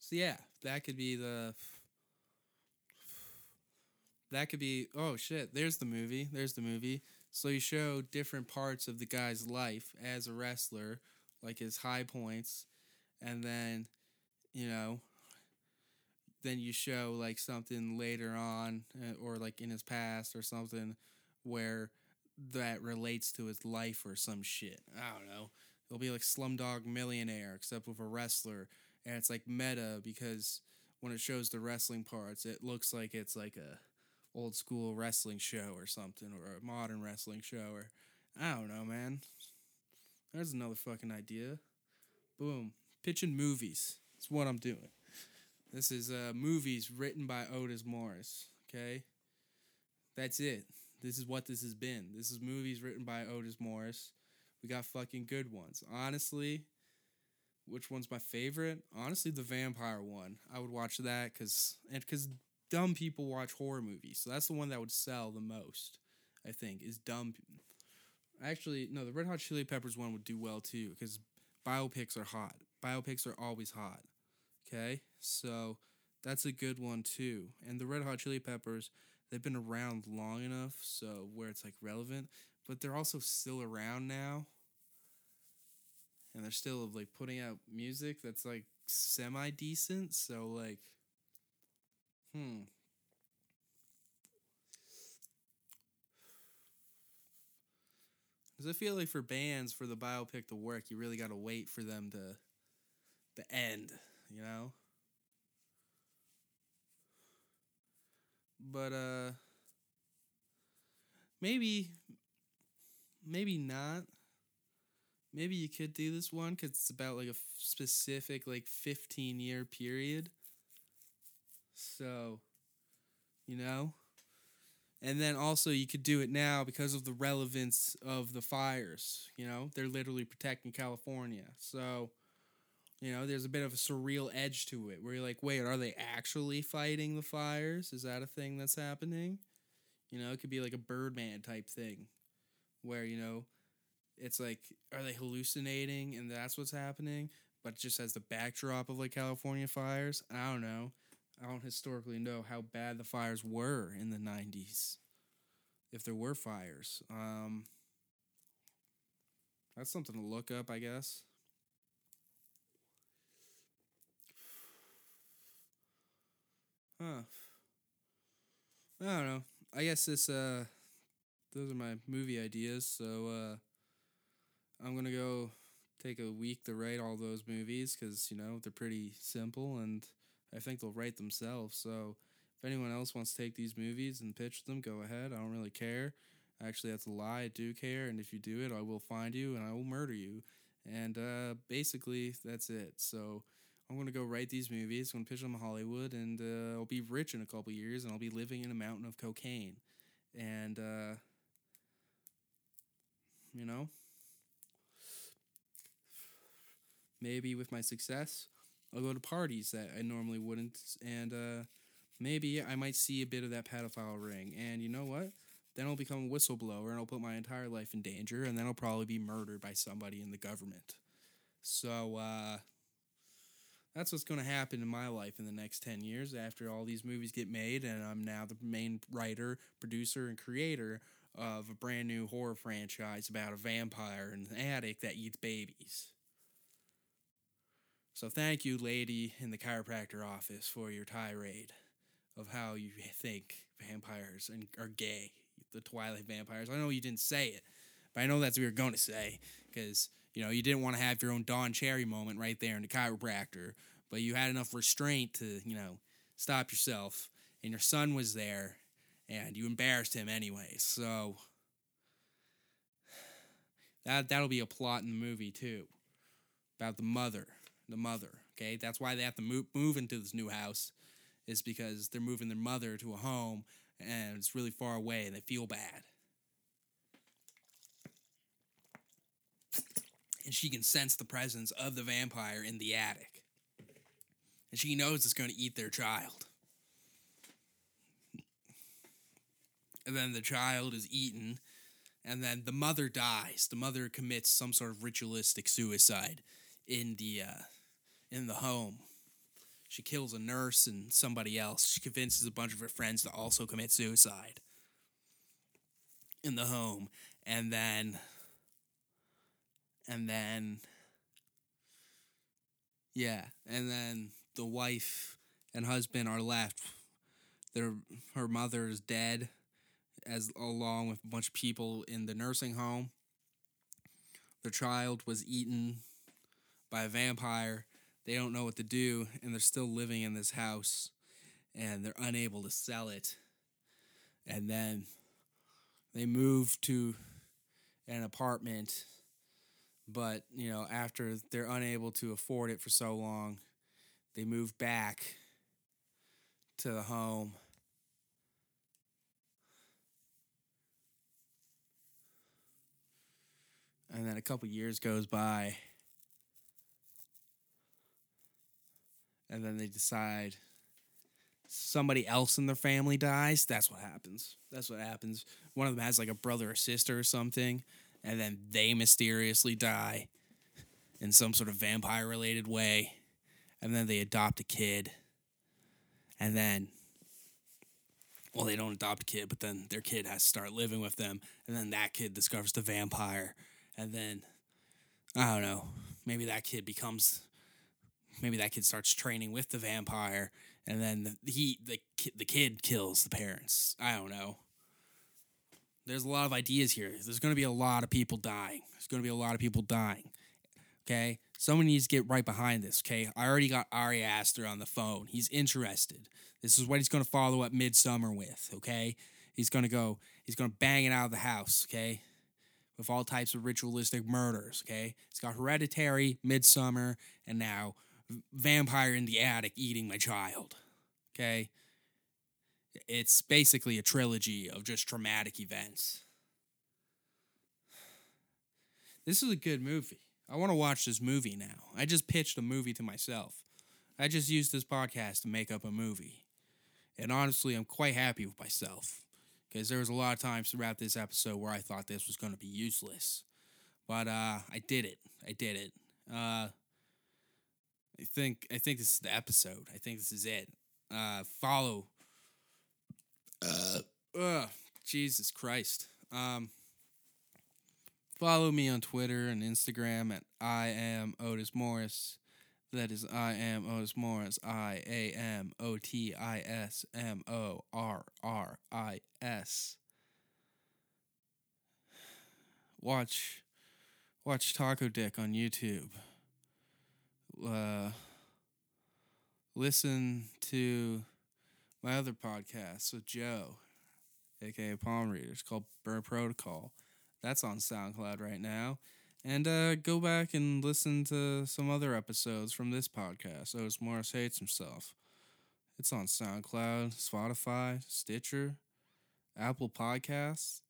So yeah, that could be the that could be oh shit, there's the movie. There's the movie. So you show different parts of the guy's life as a wrestler, like his high points, and then, you know, then you show like something later on uh, or like in his past or something where that relates to his life or some shit. I don't know. It'll be like Slumdog Millionaire except with a wrestler and it's like meta because when it shows the wrestling parts, it looks like it's like a old school wrestling show or something, or a modern wrestling show, or I don't know, man. There's another fucking idea. Boom, pitching movies. That's what I'm doing. This is uh, movies written by Otis Morris. Okay, that's it. This is what this has been. This is movies written by Otis Morris. We got fucking good ones. Honestly, which one's my favorite? Honestly, the vampire one. I would watch that because and because dumb people watch horror movies, so that's the one that would sell the most. I think is dumb. Actually, no, the Red Hot Chili Peppers one would do well too because biopics are hot. Biopics are always hot. Okay, so that's a good one too. And the Red Hot Chili Peppers, they've been around long enough so where it's like relevant, but they're also still around now and they're still like putting out music that's like semi decent. So like, hmm. Because I feel like for bands, for the biopic to work, you really got to wait for them to, the end, you know. But uh, maybe, maybe not maybe you could do this one because it's about like a f- specific like 15 year period. So you know? And then also you could do it now because of the relevance of the fires you know? They're literally protecting california. So you know there's a bit of a surreal edge to it where you're like wait are they actually fighting the fires? Is that a thing that's happening? You know it could be like a birdman type thing where you know it's like are they hallucinating and that's what's happening but just as the backdrop of like california fires i don't know. I don't historically know how bad the fires were in the 90s if there were fires. Um that's something to look up i guess. Huh. I don't know. I guess this uh those are my movie ideas so uh I'm gonna go take a week to write all those movies because you know they're pretty simple and I think they'll write themselves. So if anyone else wants to take these movies and pitch them, go ahead. I don't really care. Actually, that's a lie. I do care, and if you do it, I will find you and I will murder you. And uh, basically, that's it. So I'm gonna go write these movies. I'm gonna pitch them to Hollywood, and uh, I'll be rich in a couple years, and I'll be living in a mountain of cocaine. And uh, you know. Maybe with my success, I'll go to parties that I normally wouldn't, and uh, maybe I might see a bit of that pedophile ring. And you know what? Then I'll become a whistleblower and I'll put my entire life in danger, and then I'll probably be murdered by somebody in the government. So, uh, that's what's going to happen in my life in the next 10 years after all these movies get made, and I'm now the main writer, producer, and creator of a brand new horror franchise about a vampire and an addict that eats babies. So thank you, lady in the chiropractor office, for your tirade of how you think vampires and are gay, the Twilight vampires. I know you didn't say it, but I know that's what you're going to say because You know, you didn't want to have your own Don Cherry moment right there in the chiropractor, but you had enough restraint to, you know, stop yourself. And your son was there, and you embarrassed him anyway. So that that'll be a plot in the movie too, about the mother, the mother. Okay, that's why they have to move move into this new house, is because they're moving their mother to a home and it's really far away, and they feel bad. And she can sense the presence of the vampire in the attic. And she knows it's going to eat their child. And then the child is eaten, and then the mother dies. The mother commits some sort of ritualistic suicide in the uh, in the home. She kills a nurse and somebody else. She convinces a bunch of her friends to also commit suicide in the home, and then and then yeah, and then the wife and husband are left. Their her mother is dead as along with a bunch of people in the nursing home. The child was eaten by a vampire. They don't know what to do, and they're still living in this house, and they're unable to sell it. And then they move to an apartment, but you know, after they're unable to afford it for so long, they move back to the home and then a couple years goes by and then they decide somebody else in their family dies that's what happens. That's what happens. One of them has like a brother or sister or something and then they mysteriously die in some sort of vampire related way and then they adopt a kid and then well they don't adopt a kid but then their kid has to start living with them and then that kid discovers the vampire and then I don't know, maybe that kid becomes maybe that kid starts training with the vampire and then the, he the the kid kills the parents. I don't know. There's a lot of ideas here. There's going to be a lot of people dying. There's going to be a lot of people dying. Okay? Someone needs to get right behind this, okay? I already got Ari Aster on the phone. He's interested. This is what he's going to follow up Midsommar with, okay? He's going to go, he's going to bang it out of the house, okay? with all types of ritualistic murders. Okay, it's got Hereditary, Midsommar, and now Vampire in the Attic eating my child. Okay, it's basically a trilogy of just traumatic events. This is a good movie. I want to watch this movie now. I just pitched a movie to myself. I just used this podcast to make up a movie. And honestly, I'm quite happy with myself because there was a lot of times throughout this episode where I thought this was going to be useless, but uh, I did it. I did it. Uh, I think I think this is the episode. I think this is it. Uh, follow. Uh, uh, Jesus Christ. Um, follow me on Twitter and Instagram at I am Otis Morris. That is I am Otis Morris. I A M O T I S M O R R I S. Watch watch Taco Dick on YouTube. Uh listen to my other podcast with Joe, aka Palm Readers, called Burn Protocol. That's on SoundCloud right now. And uh, go back and listen to some other episodes from this podcast. Otis Morris Hates Himself. It's on SoundCloud, Spotify, Stitcher, Apple Podcasts.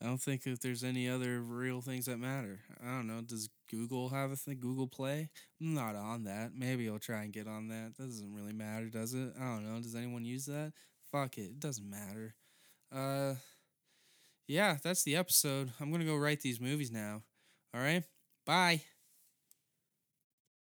I don't think if there's any other real things that matter. I don't know. Does Google have a thing? Google Play? I'm not on that. Maybe I'll try and get on that. That doesn't really matter, does it? I don't know. Does anyone use that? Fuck it. It doesn't matter. Uh, yeah, that's the episode. I'm gonna go write these movies now. All right. Bye.